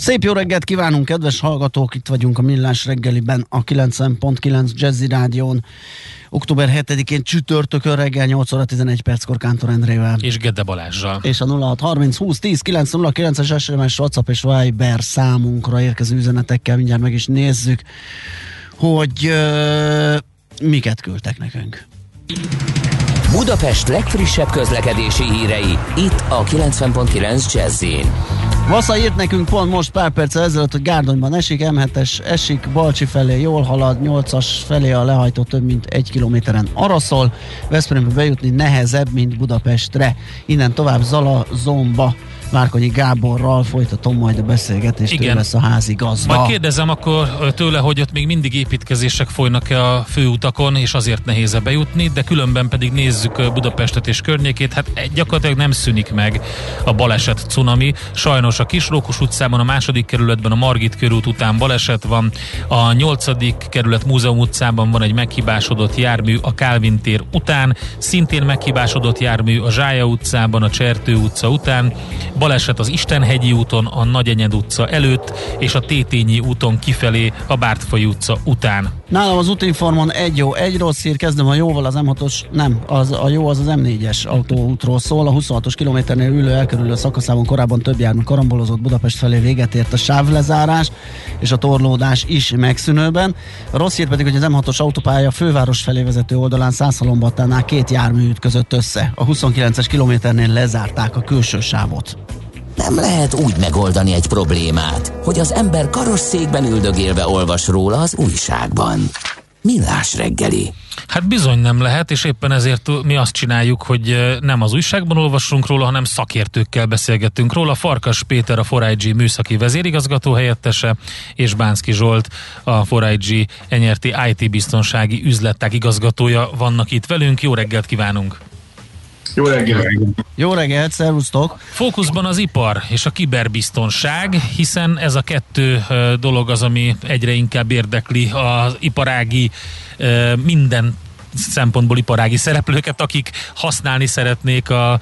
Szép jó reggelt kívánunk, kedves hallgatók! Itt vagyunk a Millás reggeliben, a 90.9 Jazzy Rádión. Október 7-én csütörtökön reggel 8 óra 11 perckor Kántor Endrével. És Gede Balázsral. És a 0630 20 10 909-es SMS, WhatsApp és Viber számunkra érkező üzenetekkel mindjárt meg is nézzük, hogy uh, miket küldtek nekünk. Budapest legfrissebb közlekedési hírei, itt a 90.9 jazz Vasza írt nekünk pont most pár perc ezelőtt, hogy Gárdonyban esik, M7-es esik, Balcsi felé jól halad, 8-as felé a lehajtó több mint egy kilométeren araszol, Veszprémbe bejutni nehezebb, mint Budapestre. Innen tovább Zala, Zomba Várkonyi Gáborral folytatom majd a beszélgetést, Igen. ő lesz a házi gazda. Majd kérdezem akkor tőle, hogy ott még mindig építkezések folynak-e a főutakon, és azért nehéz bejutni, de különben pedig nézzük Budapestet és környékét, hát gyakorlatilag nem szűnik meg a baleset cunami. Sajnos a Kisrókus utcában, a második kerületben a Margit körút után baleset van, a nyolcadik kerület Múzeum utcában van egy meghibásodott jármű a Kálvin tér után, szintén meghibásodott jármű a Zsája utcában, a Csertő utca után, Baleset az Istenhegyi úton, a Nagyenyed utca előtt, és a Tétényi úton kifelé a Bártfai utca után. Nálam az útinformon egy jó, egy rossz hír, kezdem a jóval, az M6-os, nem, az, a jó az az M4-es autóútról szól, a 26-os kilométernél ülő elkerülő szakaszában korábban több jármű karambolozott Budapest felé véget ért a sávlezárás, és a torlódás is megszűnőben. A rossz hír pedig, hogy az M6-os autópálya főváros felé vezető oldalán Szászalombattánál két jármű ütközött össze. A 29-es kilométernél lezárták a külső sávot. Nem lehet úgy megoldani egy problémát, hogy az ember karosszékben üldögélve olvas róla az újságban. Millás reggeli. Hát bizony nem lehet, és éppen ezért mi azt csináljuk, hogy nem az újságban olvasunk róla, hanem szakértőkkel beszélgetünk róla. Farkas Péter, a 4 műszaki vezérigazgató helyettese, és Bánszki Zsolt, a 4 enyerti IT biztonsági üzletek igazgatója vannak itt velünk. Jó reggelt kívánunk! Jó reggelt! Jó reggelt, szervusztok! Fókuszban az ipar és a kiberbiztonság, hiszen ez a kettő dolog az, ami egyre inkább érdekli az iparági minden szempontból iparági szereplőket, akik használni szeretnék a, a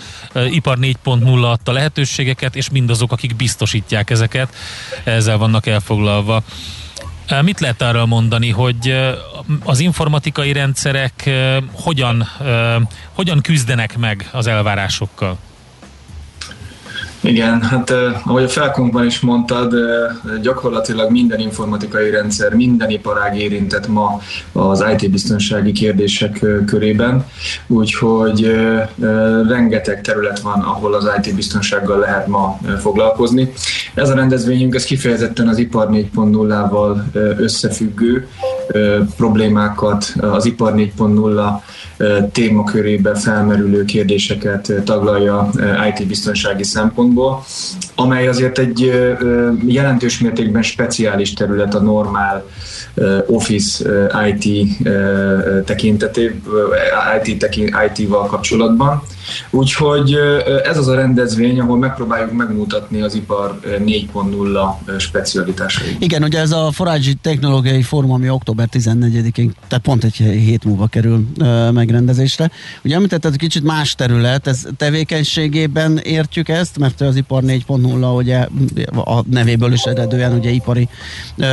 ipar 4.0 adta lehetőségeket, és mindazok, akik biztosítják ezeket, ezzel vannak elfoglalva. Mit lehet arra mondani, hogy az informatikai rendszerek hogyan, hogyan küzdenek meg az elvárásokkal? Igen, hát ahogy a felkunkban is mondtad, gyakorlatilag minden informatikai rendszer, minden iparág érintett ma az IT-biztonsági kérdések körében, úgyhogy rengeteg terület van, ahol az IT-biztonsággal lehet ma foglalkozni. Ez a rendezvényünk ez kifejezetten az ipar 4.0-val összefüggő problémákat, az ipar 4.0 témakörébe felmerülő kérdéseket taglalja IT-biztonsági szempontból, amely azért egy jelentős mértékben speciális terület a normál Office IT tekintetében, IT, IT-val kapcsolatban. Úgyhogy ez az a rendezvény, ahol megpróbáljuk megmutatni az ipar 4.0 specialitásait. Igen, ugye ez a Forage Technológiai Fórum, ami október 14-én, tehát pont egy hét múlva kerül megrendezésre. Ugye említetted, kicsit más terület, ez tevékenységében értjük ezt, mert az ipar 4.0 ugye a nevéből is eredően ugye ipari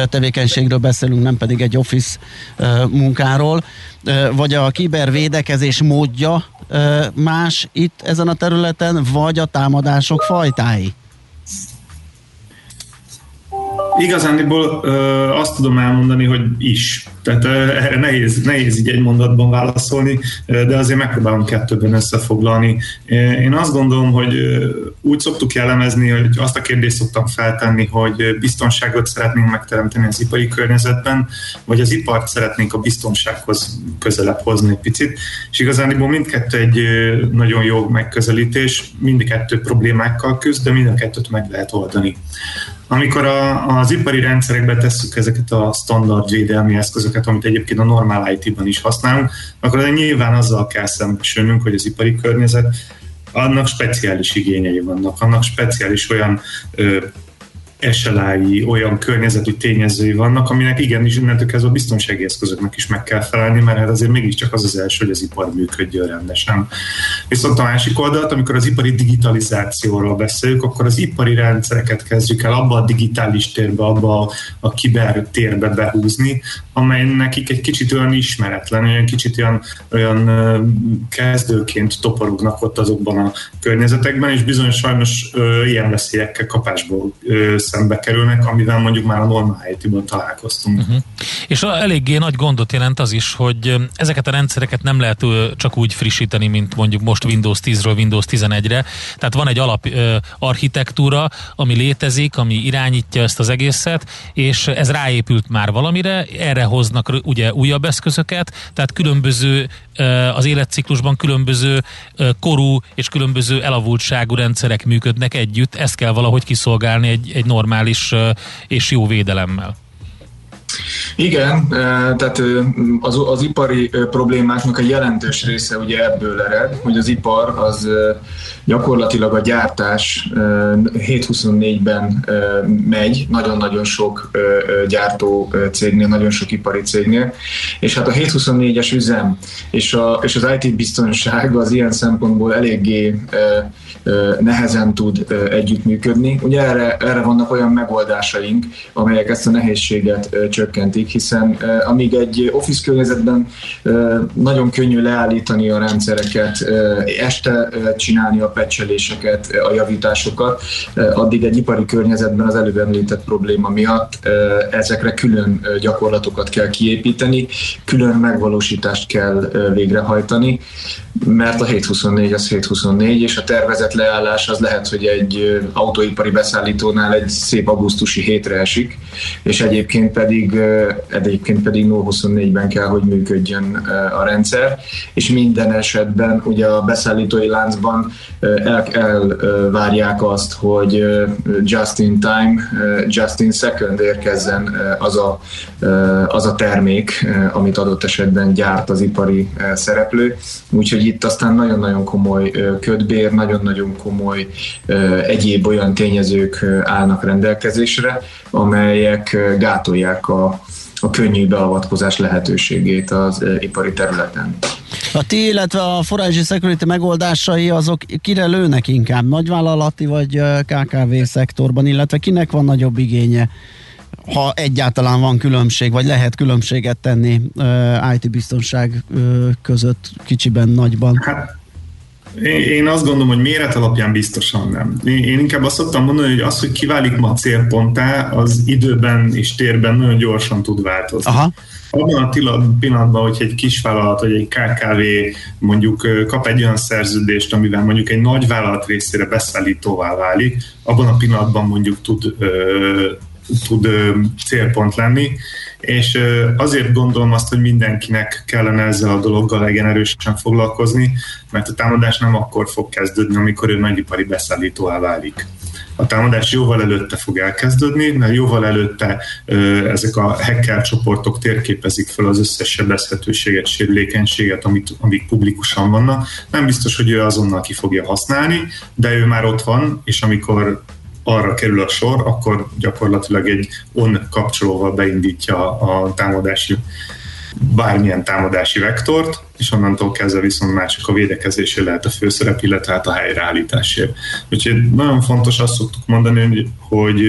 tevékenységről beszélünk, nem pedig egy office munkáról, vagy a kibervédekezés módja más itt ezen a területen, vagy a támadások fajtái? Igazániból azt tudom elmondani, hogy is. Tehát erre nehéz, nehéz így egy mondatban válaszolni, de azért megpróbálom kettőben összefoglalni. Én azt gondolom, hogy úgy szoktuk jellemezni, hogy azt a kérdést szoktam feltenni, hogy biztonságot szeretnénk megteremteni az ipari környezetben, vagy az ipart szeretnénk a biztonsághoz közelebb hozni egy picit. És igazániból mindkettő egy nagyon jó megközelítés, mindkettő problémákkal küzd, de mind a kettőt meg lehet oldani. Amikor a, az ipari rendszerekbe tesszük ezeket a standard védelmi eszközöket, amit egyébként a normál IT-ban is használunk, akkor nyilván azzal kell szembesülnünk, hogy az ipari környezet annak speciális igényei vannak, annak speciális olyan ö, SLI olyan környezeti tényezői vannak, aminek igenis innentől kezdve a biztonsági eszközöknek is meg kell felelni, mert hát azért mégiscsak az az első, hogy az ipar működjön rendesen. Viszont a másik oldalt, amikor az ipari digitalizációról beszélünk, akkor az ipari rendszereket kezdjük el abba a digitális térbe, abba a, a kiber térbe behúzni, amely nekik egy kicsit olyan ismeretlen, olyan kicsit olyan, olyan kezdőként toporognak ott azokban a környezetekben, és bizony sajnos ilyen veszélyekkel kapásból szembe kerülnek, amivel mondjuk már a normál IT-ban találkoztunk. Uh-huh. És eléggé nagy gondot jelent az is, hogy ezeket a rendszereket nem lehet csak úgy frissíteni, mint mondjuk most Windows 10-ről Windows 11-re. Tehát van egy alap architektúra, ami létezik, ami irányítja ezt az egészet, és ez ráépült már valamire, erre hoznak ugye újabb eszközöket, tehát különböző az életciklusban különböző korú és különböző elavultságú rendszerek működnek együtt, ezt kell valahogy kiszolgálni egy, egy normális és jó védelemmel. Igen, tehát az, az ipari problémáknak a jelentős része ugye ebből ered, hogy az ipar az gyakorlatilag a gyártás 7-24-ben megy, nagyon-nagyon sok gyártó cégnél, nagyon sok ipari cégnél, és hát a 7-24-es üzem és, a, és az IT biztonság az ilyen szempontból eléggé nehezen tud együttműködni. Ugye erre, erre vannak olyan megoldásaink, amelyek ezt a nehézséget csökkentik, hiszen amíg egy office környezetben nagyon könnyű leállítani a rendszereket, este csinálni a pecseléseket, a javításokat, addig egy ipari környezetben az előbb említett probléma miatt ezekre külön gyakorlatokat kell kiépíteni, külön megvalósítást kell végrehajtani, mert a 724 az 724, és a tervezett leállás az lehet, hogy egy autóipari beszállítónál egy szép augusztusi hétre esik, és egyébként pedig, egyébként pedig 0-24-ben kell, hogy működjön a rendszer, és minden esetben ugye a beszállítói láncban el, elvárják azt, hogy just in time, just in second érkezzen az a, az a termék, amit adott esetben gyárt az ipari szereplő. Úgyhogy itt aztán nagyon-nagyon komoly ködbér, nagyon-nagyon komoly egyéb olyan tényezők állnak rendelkezésre, amelyek gátolják a, a könnyű beavatkozás lehetőségét az ipari területen. A ti, illetve a forrási security megoldásai azok kire lőnek inkább? Nagyvállalati vagy KKV szektorban, illetve kinek van nagyobb igénye? Ha egyáltalán van különbség, vagy lehet különbséget tenni uh, IT biztonság uh, között kicsiben, nagyban? Hát, én azt gondolom, hogy méret alapján biztosan nem. Én inkább azt szoktam mondani, hogy az, hogy kiválik ma célponttá, az időben és térben nagyon gyorsan tud változni. Aha. Abban a pillanatban, hogy egy kisvállalat vagy egy KKV mondjuk kap egy olyan szerződést, amivel mondjuk egy nagy vállalat részére beszállítóvá válik, abban a pillanatban mondjuk tud tud célpont lenni, és azért gondolom azt, hogy mindenkinek kellene ezzel a dologgal legyen erősen foglalkozni, mert a támadás nem akkor fog kezdődni, amikor ő nagyipari beszállítóvá válik. A támadás jóval előtte fog elkezdődni, mert jóval előtte ezek a hacker csoportok térképezik fel az összes sebezhetőséget, sérülékenységet, amit, amik publikusan vannak. Nem biztos, hogy ő azonnal ki fogja használni, de ő már ott van, és amikor arra kerül a sor, akkor gyakorlatilag egy on kapcsolóval beindítja a támadási bármilyen támadási vektort, és onnantól kezdve viszont már csak a védekezésé lehet a főszerep, illetve hát a helyreállításért. Úgyhogy nagyon fontos azt szoktuk mondani, hogy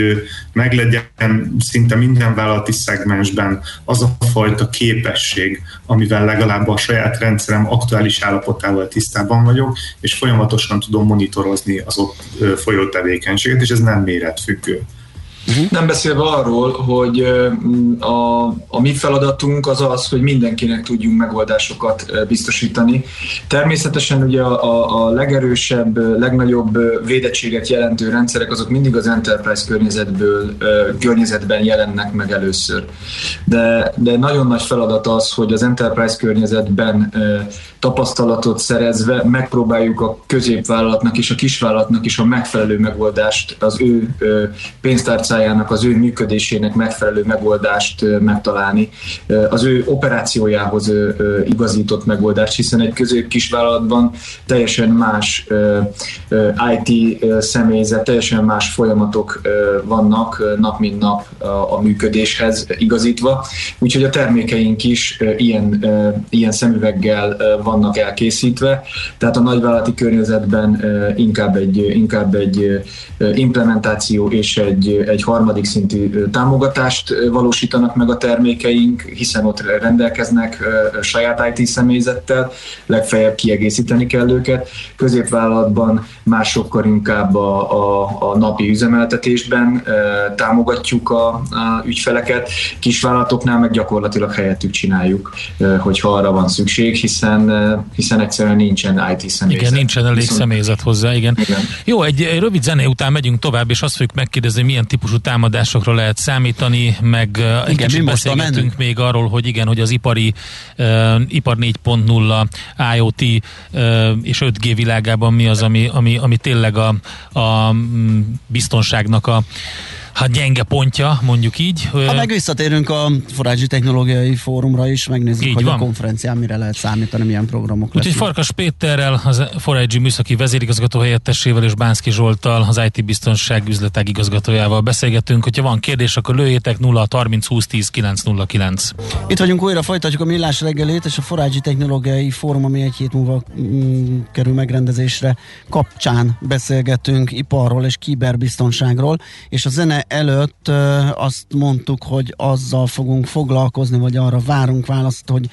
meglegyen szinte minden vállalati szegmensben az a fajta képesség, amivel legalább a saját rendszerem aktuális állapotával tisztában vagyok, és folyamatosan tudom monitorozni az ott folyó tevékenységet, és ez nem méretfüggő. Uh-huh. Nem beszélve arról, hogy a, a mi feladatunk az az, hogy mindenkinek tudjunk megoldásokat biztosítani. Természetesen ugye a, a, a legerősebb, legnagyobb védettséget jelentő rendszerek azok mindig az enterprise környezetből, környezetben jelennek meg először. De, de nagyon nagy feladat az, hogy az enterprise környezetben tapasztalatot szerezve megpróbáljuk a középvállalatnak és a kisvállalatnak is a megfelelő megoldást, az ő pénztárcájának, az ő működésének megfelelő megoldást megtalálni, az ő operációjához igazított megoldást, hiszen egy közép-kisvállalatban teljesen más IT személyzet, teljesen más folyamatok vannak nap mint nap a működéshez igazítva, úgyhogy a termékeink is ilyen, ilyen szemüveggel vannak elkészítve, tehát a nagyvállalati környezetben inkább egy, inkább egy implementáció és egy, egy harmadik szintű támogatást valósítanak meg a termékeink, hiszen ott rendelkeznek saját IT személyzettel, legfeljebb kiegészíteni kell őket. Középvállalatban már sokkal inkább a, a, a napi üzemeltetésben támogatjuk a, a ügyfeleket, kisvállalatoknál meg gyakorlatilag helyettük csináljuk, hogyha arra van szükség, hiszen hiszen egyszerűen nincsen IT személyzet. Igen, nincsen elég Viszont... személyzet hozzá, igen. igen. Jó, egy, egy rövid zene után megyünk tovább, és azt fogjuk megkérdezni, milyen típusú támadásokra lehet számítani, meg igen, egy kicsit beszélgetünk még arról, hogy igen, hogy az ipari uh, ipar 4.0 IoT uh, és 5G világában mi az, ami, ami, ami tényleg a, a biztonságnak a hát gyenge pontja, mondjuk így. Ha meg visszatérünk a Forázsi Technológiai Fórumra is, megnézzük, így hogy van. a konferencián mire lehet számítani, milyen programok Úgyhogy Farkas Péterrel, az Forázsi Műszaki vezérigazgató helyettesével és Bánszki Zsoltal, az IT biztonság üzletág igazgatójával beszélgetünk. Hogyha van kérdés, akkor lőjétek 0 30 20 10 909. Itt vagyunk újra, folytatjuk a millás reggelét, és a Forázsi Technológiai Fórum, ami egy hét múlva mm, kerül megrendezésre, kapcsán beszélgetünk iparról és kiberbiztonságról, és a zene előtt azt mondtuk, hogy azzal fogunk foglalkozni, vagy arra várunk választ, hogy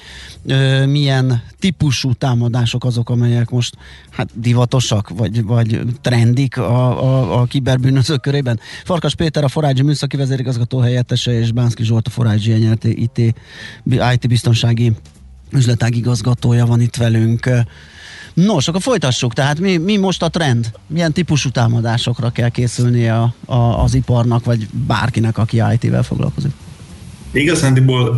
milyen típusú támadások azok, amelyek most hát divatosak, vagy, vagy trendik a, a, a kiberbűnözők körében. Farkas Péter, a Forágyi Műszaki Vezérigazgató helyettese, és Bánszki Zsolt, a Forágyi NRT IT, IT biztonsági üzletág igazgatója van itt velünk. Nos, akkor folytassuk. Tehát mi, mi most a trend? Milyen típusú támadásokra kell készülnie a, a, az iparnak, vagy bárkinek, aki IT-vel foglalkozik? Igazándiból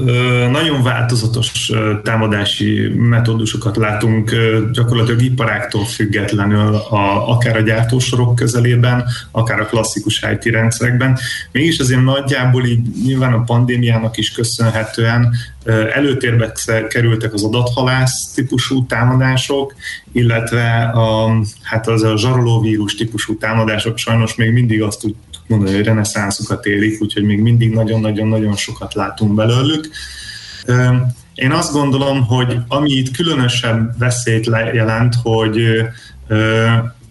nagyon változatos támadási metódusokat látunk gyakorlatilag iparáktól függetlenül, a, akár a gyártósorok közelében, akár a klasszikus IT rendszerekben. Mégis azért nagyjából így nyilván a pandémiának is köszönhetően előtérbe kerültek az adathalász típusú támadások, illetve a, hát az a zsarolóvírus típusú támadások sajnos még mindig azt mondani, hogy reneszánszukat élik, úgyhogy még mindig nagyon-nagyon-nagyon sokat látunk belőlük. Én azt gondolom, hogy ami itt különösebb veszélyt jelent, hogy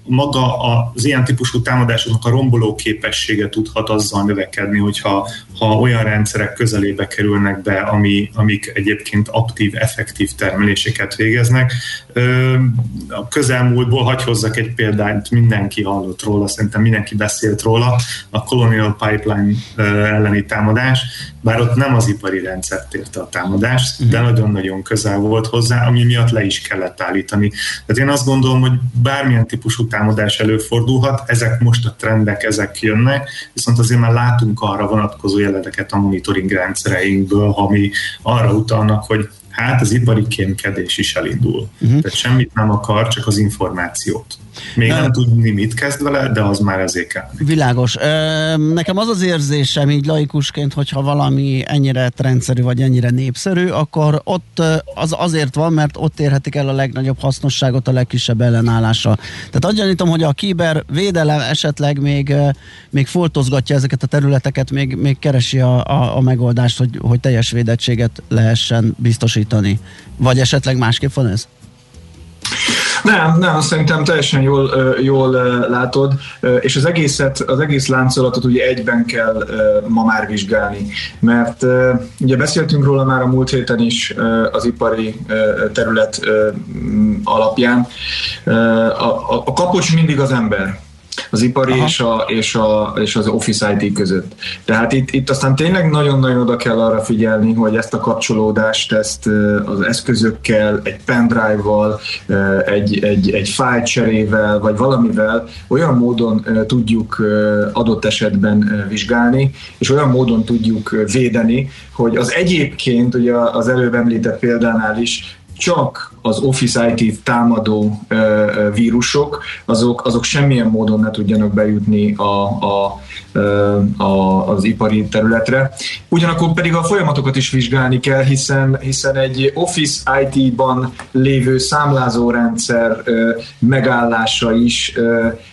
maga az ilyen típusú támadásoknak a romboló képessége tudhat azzal növekedni, hogyha ha olyan rendszerek közelébe kerülnek be, ami, amik egyébként aktív, effektív termeléseket végeznek. A közelmúltból hagy hozzak egy példát, mindenki hallott róla, szerintem mindenki beszélt róla, a Colonial Pipeline elleni támadás, bár ott nem az ipari rendszert érte a támadást, de mhm. nagyon-nagyon közel volt hozzá, ami miatt le is kellett állítani. Tehát én azt gondolom, hogy bármilyen típusú támadás előfordulhat, ezek most a trendek, ezek jönnek, viszont azért már látunk arra vonatkozó jeleneteket a monitoring rendszereinkből, ami arra utalnak, hogy hát az ipari kémkedés is elindul. Uh-huh. Tehát semmit nem akar, csak az információt. Még nem, nem tudni, mit kezd vele, de az már ezért kell. Világos. Nekem az az érzésem így laikusként, hogyha valami ennyire rendszerű vagy ennyire népszerű, akkor ott az azért van, mert ott érhetik el a legnagyobb hasznosságot a legkisebb ellenállása. Tehát azt gyanítom, hogy a kiber védelem esetleg még, még foltozgatja ezeket a területeket, még, még keresi a, a, a megoldást, hogy, hogy teljes védettséget lehessen biztosítani. Vagy esetleg másképp van ez? Nem, nem, szerintem teljesen jól, jól látod, és az egészet, az egész láncolatot ugye egyben kell ma már vizsgálni, mert ugye beszéltünk róla már a múlt héten is az ipari terület alapján. A, a, a kapocs mindig az ember. Az ipari és, a, és, a, és az Office IT között. Tehát itt, itt aztán tényleg nagyon-nagyon oda kell arra figyelni, hogy ezt a kapcsolódást, ezt az eszközökkel, egy pendrive-val, egy, egy, egy fájlcserével, vagy valamivel olyan módon tudjuk adott esetben vizsgálni, és olyan módon tudjuk védeni, hogy az egyébként, ugye az előbb említett példánál is, csak az Office IT-t támadó vírusok, azok, azok semmilyen módon ne tudjanak bejutni a, a, a, az ipari területre. Ugyanakkor pedig a folyamatokat is vizsgálni kell, hiszen, hiszen egy Office IT-ban lévő számlázórendszer megállása is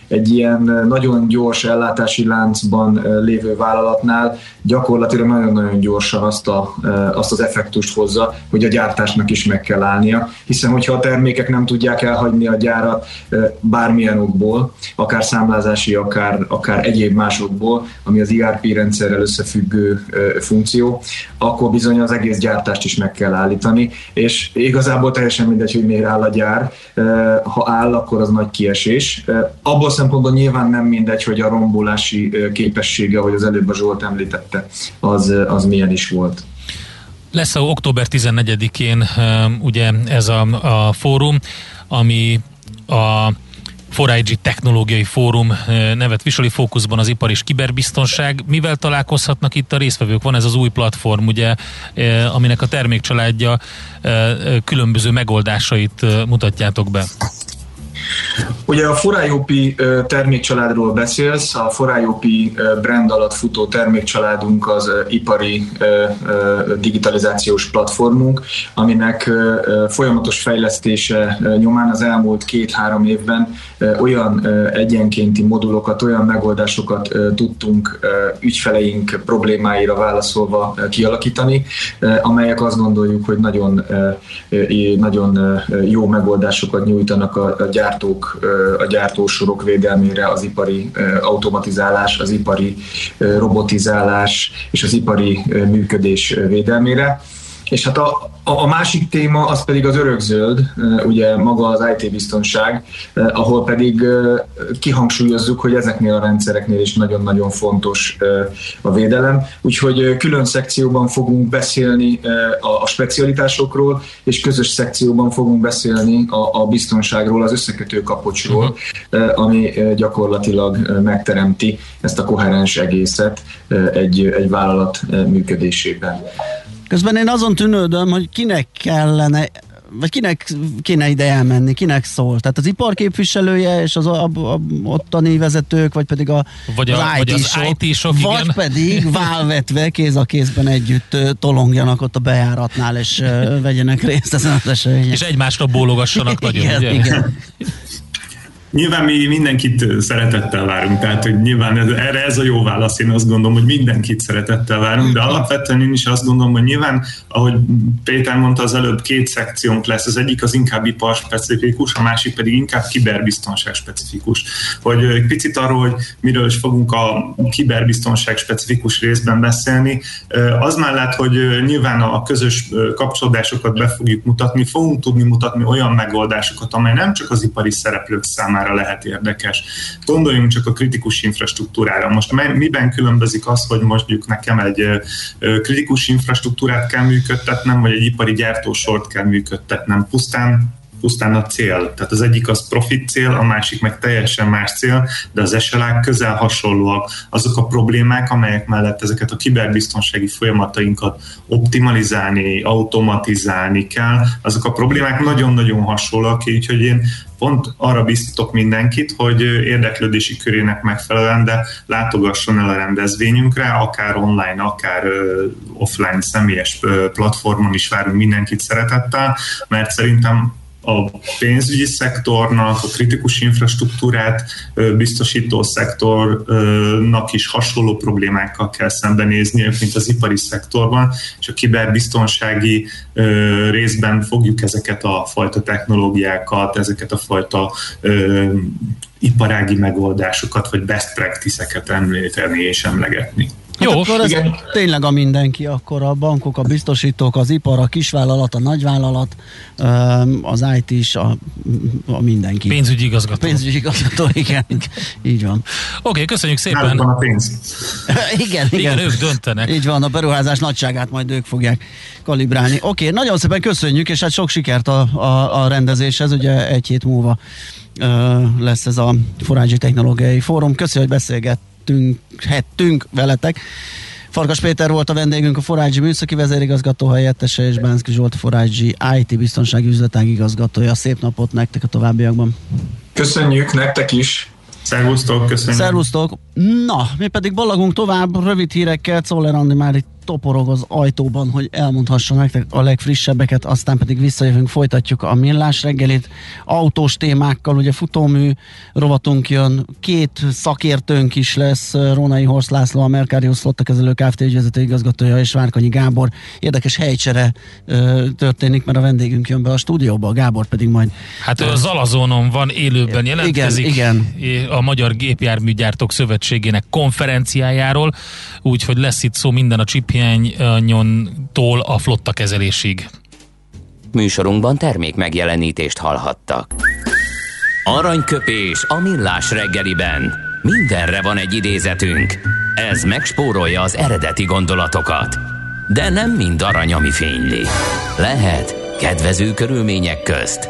egy ilyen nagyon gyors ellátási láncban lévő vállalatnál gyakorlatilag nagyon-nagyon gyorsan azt, a, azt az effektust hozza, hogy a gyártásnak is meg kell állnia, hiszen hogyha a termékek nem tudják elhagyni a gyárat bármilyen okból, akár számlázási, akár, akár egyéb másokból, ami az ERP rendszerrel összefüggő funkció, akkor bizony az egész gyártást is meg kell állítani, és igazából teljesen mindegy, hogy miért áll a gyár, ha áll, akkor az nagy kiesés. Abból szempontból nyilván nem mindegy, hogy a rombolási képessége, ahogy az előbb a Zsolt említette, az, az milyen is volt. Lesz a október 14-én ugye ez a, a fórum, ami a 4IG Technológiai Fórum nevet viseli fókuszban az ipar és kiberbiztonság. Mivel találkozhatnak itt a résztvevők? Van ez az új platform, ugye, aminek a termékcsaládja különböző megoldásait mutatjátok be. Ugye a Forájópi termékcsaládról beszélsz, a Forájópi brand alatt futó termékcsaládunk az ipari digitalizációs platformunk, aminek folyamatos fejlesztése nyomán az elmúlt két-három évben olyan egyenkénti modulokat, olyan megoldásokat tudtunk ügyfeleink problémáira válaszolva kialakítani, amelyek azt gondoljuk, hogy nagyon, nagyon jó megoldásokat nyújtanak a gyártók, a gyártósorok védelmére, az ipari automatizálás, az ipari robotizálás és az ipari működés védelmére. És hát a, a másik téma az pedig az örökzöld, ugye maga az IT-biztonság, ahol pedig kihangsúlyozzuk, hogy ezeknél a rendszereknél is nagyon-nagyon fontos a védelem. Úgyhogy külön szekcióban fogunk beszélni a specialitásokról, és közös szekcióban fogunk beszélni a, a biztonságról, az összekötő kapocsról, ami gyakorlatilag megteremti ezt a koherens egészet egy, egy vállalat működésében. Közben én azon tűnődöm, hogy kinek kellene vagy kinek kéne ide elmenni, kinek szól? Tehát az iparképviselője és az a, a, ottani vezetők, vagy pedig a, vagy a, az IT-sok, vagy, IT-sok, vagy igen. pedig válvetve kéz a kézben együtt tolongjanak ott a bejáratnál, és vegyenek részt ezen az eseményen. És egymásra bólogassanak nagyon, igen, ugye? Igen. Nyilván mi mindenkit szeretettel várunk, tehát hogy nyilván ez, erre ez a jó válasz, én azt gondolom, hogy mindenkit szeretettel várunk, de alapvetően én is azt gondolom, hogy nyilván, ahogy Péter mondta az előbb, két szekciónk lesz, az egyik az inkább ipar specifikus, a másik pedig inkább kiberbiztonság specifikus. Hogy egy picit arról, hogy miről is fogunk a kiberbiztonság specifikus részben beszélni, az mellett, hogy nyilván a közös kapcsolódásokat be fogjuk mutatni, fogunk tudni mutatni olyan megoldásokat, amely nem csak az ipari szereplők számára számára lehet érdekes. Gondoljunk csak a kritikus infrastruktúrára. Most miben különbözik az, hogy mondjuk nekem egy kritikus infrastruktúrát kell működtetnem, vagy egy ipari gyártósort kell működtetnem? Pusztán pusztán a cél. Tehát az egyik az profit cél, a másik meg teljesen más cél, de az SLA közel hasonlóak. Azok a problémák, amelyek mellett ezeket a kiberbiztonsági folyamatainkat optimalizálni, automatizálni kell, azok a problémák nagyon-nagyon hasonlóak, úgyhogy én pont arra biztatok mindenkit, hogy érdeklődési körének megfelelően, de látogasson el a rendezvényünkre, akár online, akár offline személyes platformon is várunk mindenkit szeretettel, mert szerintem a pénzügyi szektornak, a kritikus infrastruktúrát biztosító szektornak is hasonló problémákkal kell szembenézni, mint az ipari szektorban, és a kiberbiztonsági részben fogjuk ezeket a fajta technológiákat, ezeket a fajta iparági megoldásokat, vagy best practice-eket említeni és emlegetni. Hát Jó, akkor ez igen. tényleg a mindenki, akkor a bankok, a biztosítók, az ipar, a kisvállalat, a nagyvállalat, az IT is, a, a mindenki. Pénzügyi igazgató. Pénzügyi igazgató, igen. Így van. Oké, okay, köszönjük szépen. van a pénz. igen, igen, igen. ők döntenek. Így van, a beruházás nagyságát majd ők fogják kalibrálni. Oké, okay, nagyon szépen köszönjük, és hát sok sikert a, a, a rendezéshez, ugye egy hét múlva lesz ez a Forágyi Technológiai Fórum. Köszönjük, hogy beszélgettünk hettünk veletek. Farkas Péter volt a vendégünk, a Forágyi műszaki vezérigazgató helyettese, és Bánszki Zsolt Forágyi IT biztonsági üzletág igazgatója. Szép napot nektek a továbbiakban. Köszönjük nektek is! Szervusztok, köszönjük! Szervusztok! Na, mi pedig ballagunk tovább rövid hírekkel, Czoller Andi már itt toporog az ajtóban, hogy elmondhassa nektek a legfrissebbeket, aztán pedig visszajövünk, folytatjuk a millás reggelit. Autós témákkal, ugye futómű rovatunk jön, két szakértőnk is lesz, Rónai Horsz László, a Mercarius Flotta kezelő Kft. ügyvezető igazgatója, és Várkanyi Gábor. Érdekes helycsere ö, történik, mert a vendégünk jön be a stúdióba, a Gábor pedig majd... Hát ő az Alazónon van, élőben jelentkezik. Igen, igen. A Magyar Gépjárműgyártók Szövetségének konferenciájáról, úgyhogy lesz itt szó minden a chip hiányontól a flotta kezelésig. Műsorunkban termék megjelenítést hallhattak. Aranyköpés a millás reggeliben. Mindenre van egy idézetünk. Ez megspórolja az eredeti gondolatokat. De nem mind arany, ami fényli. Lehet kedvező körülmények közt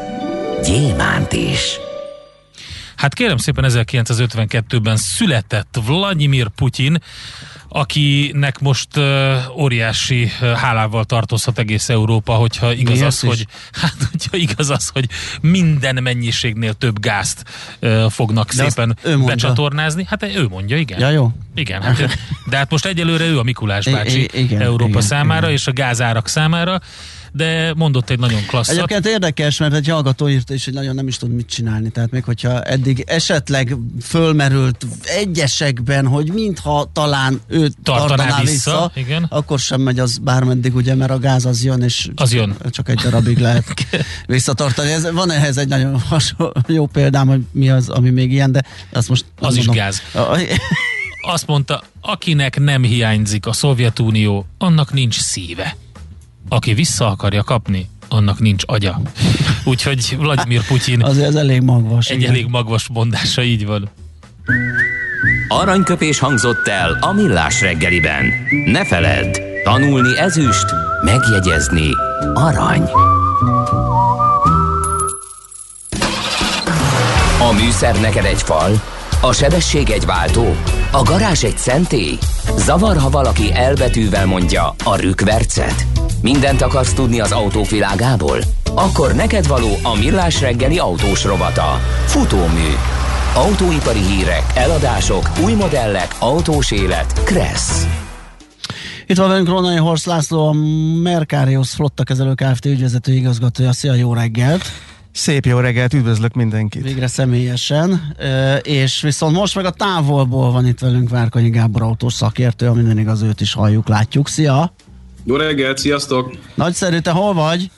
gyémánt is. Hát kérem szépen 1952-ben született Vladimir Putyin, akinek most uh, óriási uh, hálával tartozhat egész Európa, hogyha igaz az, hogy hát, hogyha igaz az, hogy minden mennyiségnél több gázt uh, fognak de szépen becsatornázni. Hát ő mondja, igen. Ja, jó. Igen, hát, de hát most egyelőre ő a Mikulás bácsi I- igen, Európa igen, számára igen. és a gázárak számára de mondott egy nagyon klasszat. Egyébként érdekes, mert egy hallgató írta is, hogy nagyon nem is tud mit csinálni. Tehát még hogyha eddig esetleg fölmerült egyesekben, hogy mintha talán ő tartaná, tartaná vissza, vissza igen. akkor sem megy az bármeddig, ugye, mert a gáz az jön, és az jön. csak egy darabig lehet visszatartani. Ez, van ehhez egy nagyon hasonló, jó példám, hogy mi az, ami még ilyen, de azt most Az mondom. is gáz. Azt mondta, akinek nem hiányzik a Szovjetunió, annak nincs szíve aki vissza akarja kapni, annak nincs agya. Úgyhogy Vladimir Putyin Azért ez elég magvas. Egy igen. elég magvas mondása, így van. Aranyköpés hangzott el a millás reggeliben. Ne feledd, tanulni ezüst, megjegyezni arany. A műszer neked egy fal, a sebesség egy váltó, a garázs egy szentély. Zavar, ha valaki elbetűvel mondja a rükvercet. Mindent akarsz tudni az autók világából? Akkor neked való a millás reggeli autós rovata. Futómű. Autóipari hírek, eladások, új modellek, autós élet. Kressz. Itt van velünk Ronai Horst László, a Mercarius Flotta kezelő Kft. ügyvezető igazgatója. Szia, jó reggelt! Szép jó reggelt, üdvözlök mindenkit! Végre személyesen, és viszont most meg a távolból van itt velünk Várkonyi Gábor autós szakértő, a minden igaz, őt is halljuk, látjuk. Szia! Jó reggelt, sziasztok! Nagyszerű, te hol vagy?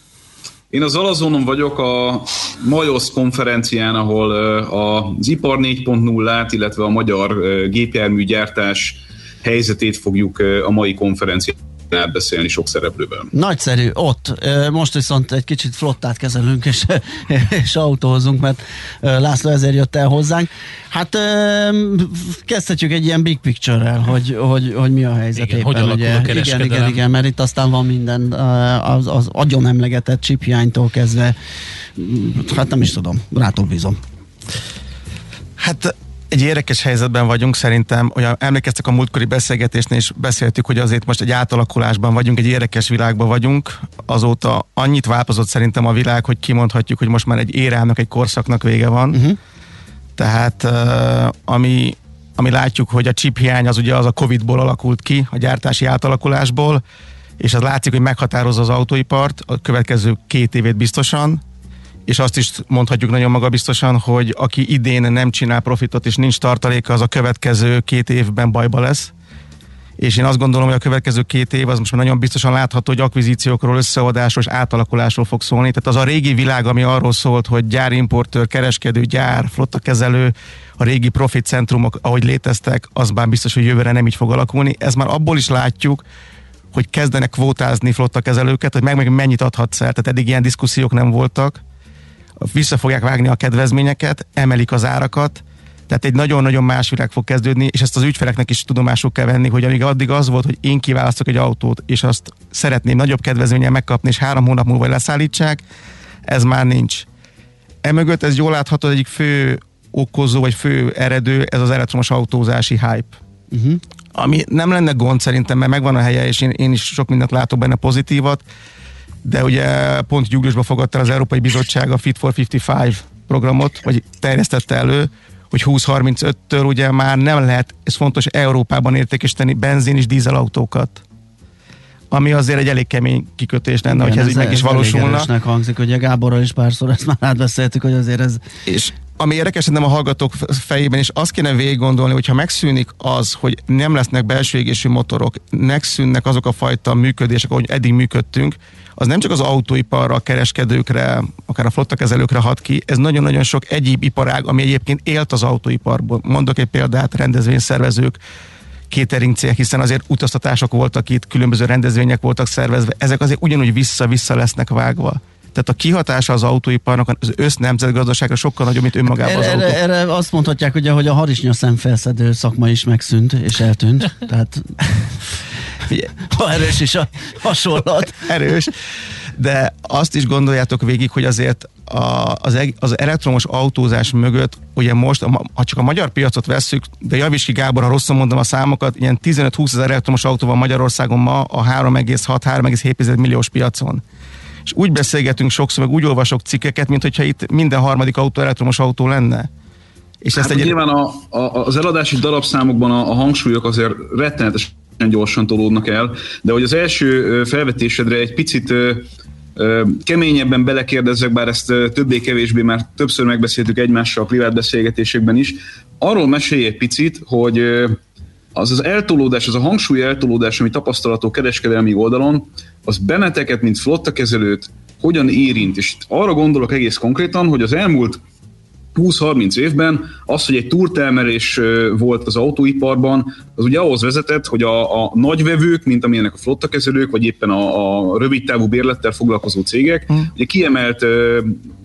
Én az Alazonon vagyok a Majosz konferencián, ahol az Ipar 4.0-át, illetve a magyar gépjárműgyártás helyzetét fogjuk a mai konferencián átbeszélni sok szereplővel. Nagyszerű, ott. Most viszont egy kicsit flottát kezelünk, és, és autózunk, mert László ezért jött el hozzánk. Hát kezdhetjük egy ilyen big picture-rel, hogy, hogy, hogy mi a helyzet igen, éppen. Hogy ugye. a igen, igen, igen, mert itt aztán van minden, az, az agyon emlegetett chiphiánytól kezdve, hát nem is tudom, rátok bízom. Hát egy érdekes helyzetben vagyunk, szerintem, hogy emlékeztek a múltkori beszélgetésnél, és beszéltük, hogy azért most egy átalakulásban vagyunk, egy érdekes világban vagyunk. Azóta annyit változott szerintem a világ, hogy kimondhatjuk, hogy most már egy érának, egy korszaknak vége van. Uh-huh. Tehát ami, ami látjuk, hogy a chip hiány az ugye az a Covid-ból alakult ki, a gyártási átalakulásból, és az látszik, hogy meghatározza az autóipart a következő két évét biztosan, és azt is mondhatjuk nagyon magabiztosan, hogy aki idén nem csinál profitot és nincs tartaléka, az a következő két évben bajba lesz. és én azt gondolom, hogy a következő két év az most már nagyon biztosan látható, hogy akvizíciókról, összeadásról és átalakulásról fog szólni. Tehát az a régi világ, ami arról szólt, hogy gyárimportőr, kereskedő, gyár, flottakezelő, a régi profit centrumok, ahogy léteztek, az már biztos, hogy jövőre nem így fog alakulni. Ez már abból is látjuk, hogy kezdenek kvótázni flottakezelőket, hogy meg, meg mennyit adhatsz el. Tehát eddig ilyen diszkusziók nem voltak. Vissza fogják vágni a kedvezményeket, emelik az árakat, tehát egy nagyon-nagyon más világ fog kezdődni, és ezt az ügyfeleknek is tudomásul kell venni, hogy amíg addig az volt, hogy én kiválasztok egy autót, és azt szeretném nagyobb kedvezményen megkapni, és három hónap múlva leszállítsák, ez már nincs. Emögött ez jól látható, egyik fő okozó, vagy fő eredő, ez az elektromos autózási hype. Uh-huh. Ami nem lenne gond szerintem, mert megvan a helye, és én, én is sok mindent látok benne pozitívat, de ugye pont júliusban fogadta az Európai Bizottság a Fit for 55 programot, vagy terjesztette elő, hogy 20-35-től ugye már nem lehet, ez fontos, Európában értékesíteni benzin és dízelautókat ami azért egy elég kemény kikötés lenne, hogy ez, ez így meg is valósulna. hangzik, hogy a Gáborral is párszor ezt már átbeszéltük, hogy azért ez... És ami érdekes nem a hallgatók fejében, és azt kéne végig gondolni, hogyha megszűnik az, hogy nem lesznek belső égésű motorok, megszűnnek azok a fajta működések, ahogy eddig működtünk, az nem csak az autóiparra, a kereskedőkre, akár a flottakezelőkre hat ki, ez nagyon-nagyon sok egyéb iparág, ami egyébként élt az autóiparból. Mondok egy példát, rendezvényszervezők, catering cég, hiszen azért utaztatások voltak itt, különböző rendezvények voltak szervezve, ezek azért ugyanúgy vissza-vissza lesznek vágva. Tehát a kihatása az autóiparnak az össz nemzetgazdaságra sokkal nagyobb, mint önmagában az erre, autó. erre azt mondhatják, ugye, hogy a harisnya szemfelszedő szakma is megszűnt és eltűnt. Tehát ha erős is a hasonlat. Erős. De azt is gondoljátok végig, hogy azért a, az, az elektromos autózás mögött, ugye most, ha csak a magyar piacot vesszük, de javíts ki Gábor, ha rosszul mondom a számokat, ilyen 15-20 ezer elektromos autó van Magyarországon ma a 3,6-3,7 milliós piacon és úgy beszélgetünk sokszor, meg úgy olvasok cikkeket, mint hogyha itt minden harmadik autó elektromos autó lenne. És hát ezt egy... nyilván a, a, az eladási darabszámokban a, a hangsúlyok azért rettenetesen gyorsan tolódnak el, de hogy az első felvetésedre egy picit keményebben belekérdezek, bár ezt többé-kevésbé már többször megbeszéltük egymással a privát beszélgetésekben is. Arról mesélj egy picit, hogy az az eltolódás, az a hangsúly eltolódás, ami tapasztalható kereskedelmi oldalon, az benneteket, mint flottakezelőt hogyan érint. És arra gondolok egész konkrétan, hogy az elmúlt 20-30 évben az, hogy egy túrtelmerés volt az autóiparban, az ugye ahhoz vezetett, hogy a, a nagyvevők, mint amilyenek a flottakezelők, vagy éppen a, a rövid távú bérlettel foglalkozó cégek, mm. ugye kiemelt uh,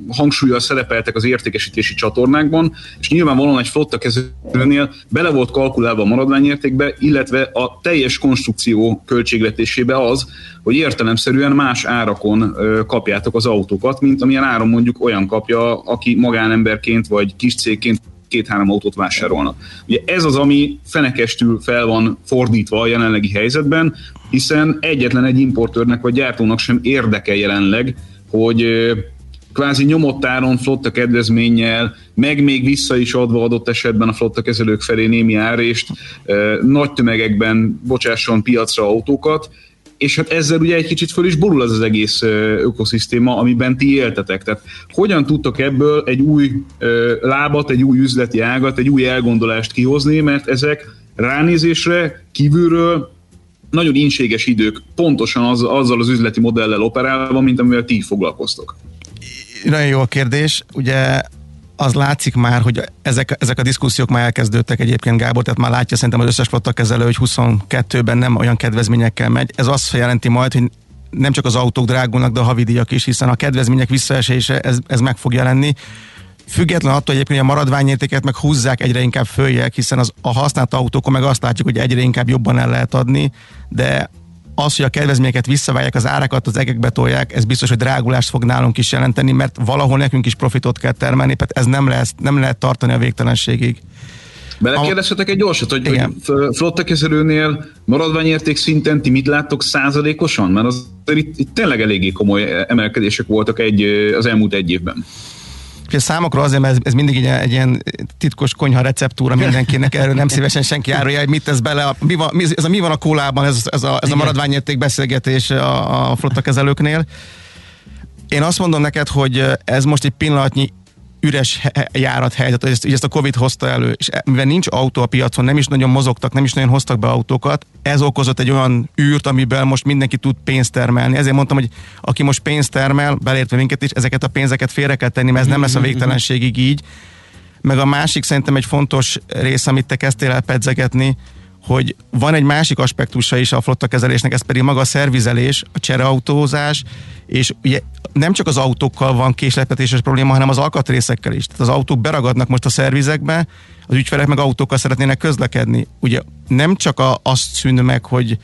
hangsúlyjal szerepeltek az értékesítési csatornákban, és nyilvánvalóan egy flottakezelőnél bele volt kalkulálva a maradványértékbe, illetve a teljes konstrukció költségvetésébe az, hogy értelemszerűen más árakon uh, kapjátok az autókat, mint amilyen áron mondjuk olyan kapja, aki magánemberként vagy kis cégként két-három autót vásárolnak. Ugye ez az, ami fenekestül fel van fordítva a jelenlegi helyzetben, hiszen egyetlen egy importőrnek vagy gyártónak sem érdeke jelenleg, hogy kvázi nyomott áron flotta kedvezménnyel, meg még vissza is adva adott esetben a flotta kezelők felé némi árést, nagy tömegekben bocsásson piacra autókat, és hát ezzel ugye egy kicsit föl is borul az az egész ökoszisztéma, amiben ti éltetek. Tehát hogyan tudtok ebből egy új lábat, egy új üzleti ágat, egy új elgondolást kihozni, mert ezek ránézésre kívülről nagyon inséges idők, pontosan az, azzal az üzleti modellel operálva, mint amivel ti foglalkoztok. Nagyon jó a kérdés. Ugye az látszik már, hogy ezek, ezek a diszkusziók már elkezdődtek egyébként, Gábor, tehát már látja szerintem az összes kezelő, hogy 22-ben nem olyan kedvezményekkel megy. Ez azt jelenti majd, hogy nem csak az autók drágulnak, de a havidíjak is, hiszen a kedvezmények visszaesése ez, ez meg fog jelenni. Független attól egyébként, hogy a maradványértéket meg húzzák egyre inkább följek, hiszen az, a használt autókon meg azt látjuk, hogy egyre inkább jobban el lehet adni, de az, hogy a kedvezményeket visszaválják, az árakat az egekbe tolják, ez biztos, hogy drágulást fog nálunk is jelenteni, mert valahol nekünk is profitot kell termelni, tehát ez nem, lesz, nem lehet tartani a végtelenségig. Belekérdezhetek egy gyorsat, hogy, Igen. hogy flotta kezelőnél maradványérték szinten ti mit láttok százalékosan? Mert az, itt, itt tényleg eléggé komoly emelkedések voltak egy, az elmúlt egy évben. A számokra azért, mert ez, ez mindig egy, egy ilyen titkos konyha receptúra mindenkinek, erről nem szívesen senki árulja, hogy mit tesz bele, a, mi, van, mi, ez a mi van a kólában, ez, ez a, ez a maradványérték beszélgetés a, a flotta kezelőknél. Én azt mondom neked, hogy ez most egy pillanatnyi üres járat helyzet, ezt, ezt a Covid hozta elő, és e, mivel nincs autó a piacon, nem is nagyon mozogtak, nem is nagyon hoztak be autókat, ez okozott egy olyan űrt, amiben most mindenki tud pénzt termelni. Ezért mondtam, hogy aki most pénzt termel, belértve minket is, ezeket a pénzeket félre kell tenni, mert ez nem lesz a mhm, mhm, mhm. végtelenségig így. Meg a másik szerintem egy fontos rész, amit te kezdtél el pedzegetni, hogy van egy másik aspektusa is a flotta kezelésnek, ez pedig maga a szervizelés, a csereautózás, és ugye nem csak az autókkal van késletetéses probléma, hanem az alkatrészekkel is. Tehát az autók beragadnak most a szervizekbe, az ügyfelek meg autókkal szeretnének közlekedni. Ugye nem csak a, azt szűnő meg, hogy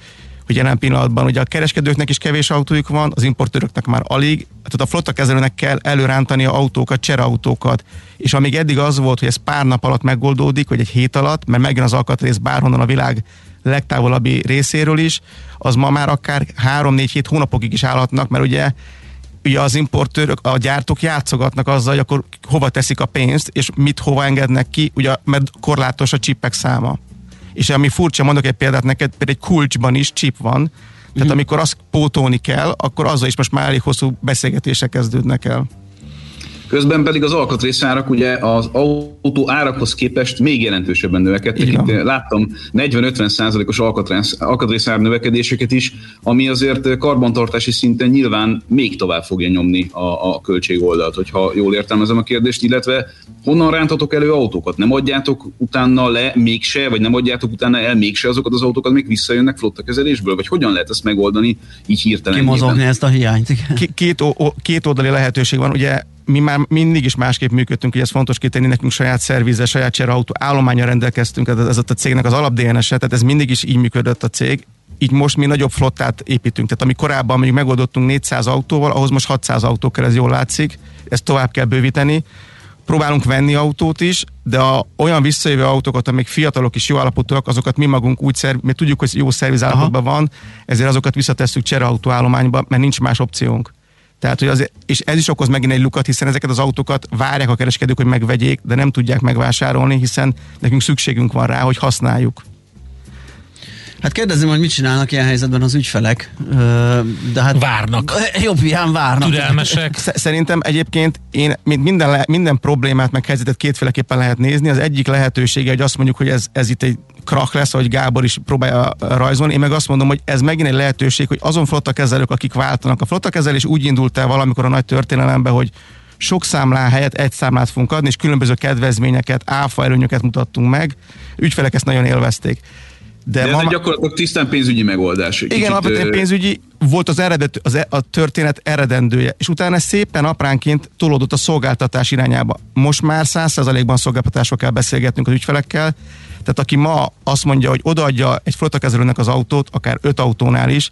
hogy jelen pillanatban ugye a kereskedőknek is kevés autójuk van, az importőröknek már alig, tehát a flotta kezelőnek kell előrántani a autókat, cserautókat, és amíg eddig az volt, hogy ez pár nap alatt megoldódik, vagy egy hét alatt, mert megjön az alkatrész bárhonnan a világ legtávolabbi részéről is, az ma már akár 3-4-7 hónapokig is állhatnak, mert ugye ugye az importőrök, a gyártók játszogatnak azzal, hogy akkor hova teszik a pénzt, és mit hova engednek ki, ugye, mert korlátos a csipek száma. És ami furcsa, mondok egy példát neked, például egy kulcsban is chip van, tehát mm. amikor azt pótolni kell, akkor azzal is most már elég hosszú beszélgetések kezdődnek el. Közben pedig az alkatrészárak ugye az autó árakhoz képest még jelentősebben növekedtek. Itt eh, láttam 40-50 százalékos alkatrészár növekedéseket is, ami azért karbantartási szinten nyilván még tovább fogja nyomni a, a költségoldalt, hogyha jól értelmezem a kérdést, illetve honnan rántatok elő autókat? Nem adjátok utána le mégse, vagy nem adjátok utána el mégse azokat az autókat, még visszajönnek flotta kezelésből? Vagy hogyan lehet ezt megoldani így hirtelen? Kimozogni ezt a hiányt. Két, két oldali lehetőség van. Ugye mi már mindig is másképp működtünk, hogy ez fontos kitenni, nekünk saját szervize, saját cserautó állománya rendelkeztünk, ez, ez a cégnek az alap DNS-e, tehát ez mindig is így működött a cég. Így most mi nagyobb flottát építünk. Tehát ami korábban mondjuk megoldottunk 400 autóval, ahhoz most 600 autókkal, ez jól látszik, ezt tovább kell bővíteni. Próbálunk venni autót is, de a, olyan visszajövő autókat, amik fiatalok is jó állapotúak, azokat mi magunk úgy szerv, mi tudjuk, hogy jó szervizállapotban van, ezért azokat visszatesszük csereautó állományba, mert nincs más opciónk. Tehát, hogy az, és ez is okoz megint egy lukat, hiszen ezeket az autókat várják a kereskedők, hogy megvegyék, de nem tudják megvásárolni, hiszen nekünk szükségünk van rá, hogy használjuk. Hát kérdezem, hogy mit csinálnak ilyen helyzetben az ügyfelek. De hát várnak. Jobb ilyen várnak. Türelmesek. Szerintem egyébként én mint minden, minden problémát meg helyzetet kétféleképpen lehet nézni. Az egyik lehetősége, hogy azt mondjuk, hogy ez, ez itt egy krach lesz, ahogy Gábor is próbálja rajzolni. Én meg azt mondom, hogy ez megint egy lehetőség, hogy azon flottakezelők, akik váltanak. A flottakezelés úgy indult el valamikor a nagy történelemben, hogy sok számlá helyett egy számlát fogunk adni, és különböző kedvezményeket, áfa előnyöket mutattunk meg. Ügyfelek ezt nagyon élvezték. De, De ez ma... gyakorlatilag tisztán pénzügyi megoldás. Kicsit, igen, alapvetően pénzügyi volt az, eredet, az e, a történet eredendője, és utána szépen apránként tolódott a szolgáltatás irányába. Most már száz százalékban szolgáltatásról kell beszélgetnünk az ügyfelekkel, tehát aki ma azt mondja, hogy odaadja egy flottakezelőnek az autót, akár öt autónál is,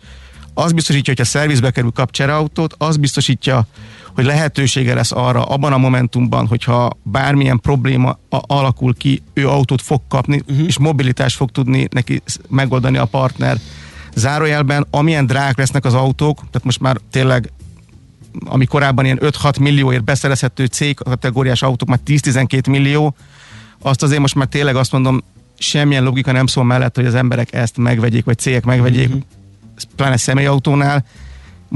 az biztosítja, hogy a szervizbe kerül kap autót, az biztosítja, hogy lehetősége lesz arra abban a momentumban, hogyha bármilyen probléma alakul ki, ő autót fog kapni, uh-huh. és mobilitást fog tudni neki megoldani a partner. Zárójelben, amilyen drágák lesznek az autók, tehát most már tényleg ami korábban ilyen 5-6 millióért beszerezhető cég kategóriás autók, már 10-12 millió, azt azért most már tényleg azt mondom, semmilyen logika nem szól mellett, hogy az emberek ezt megvegyék, vagy cégek megvegyék, uh-huh. pláne személyautónál,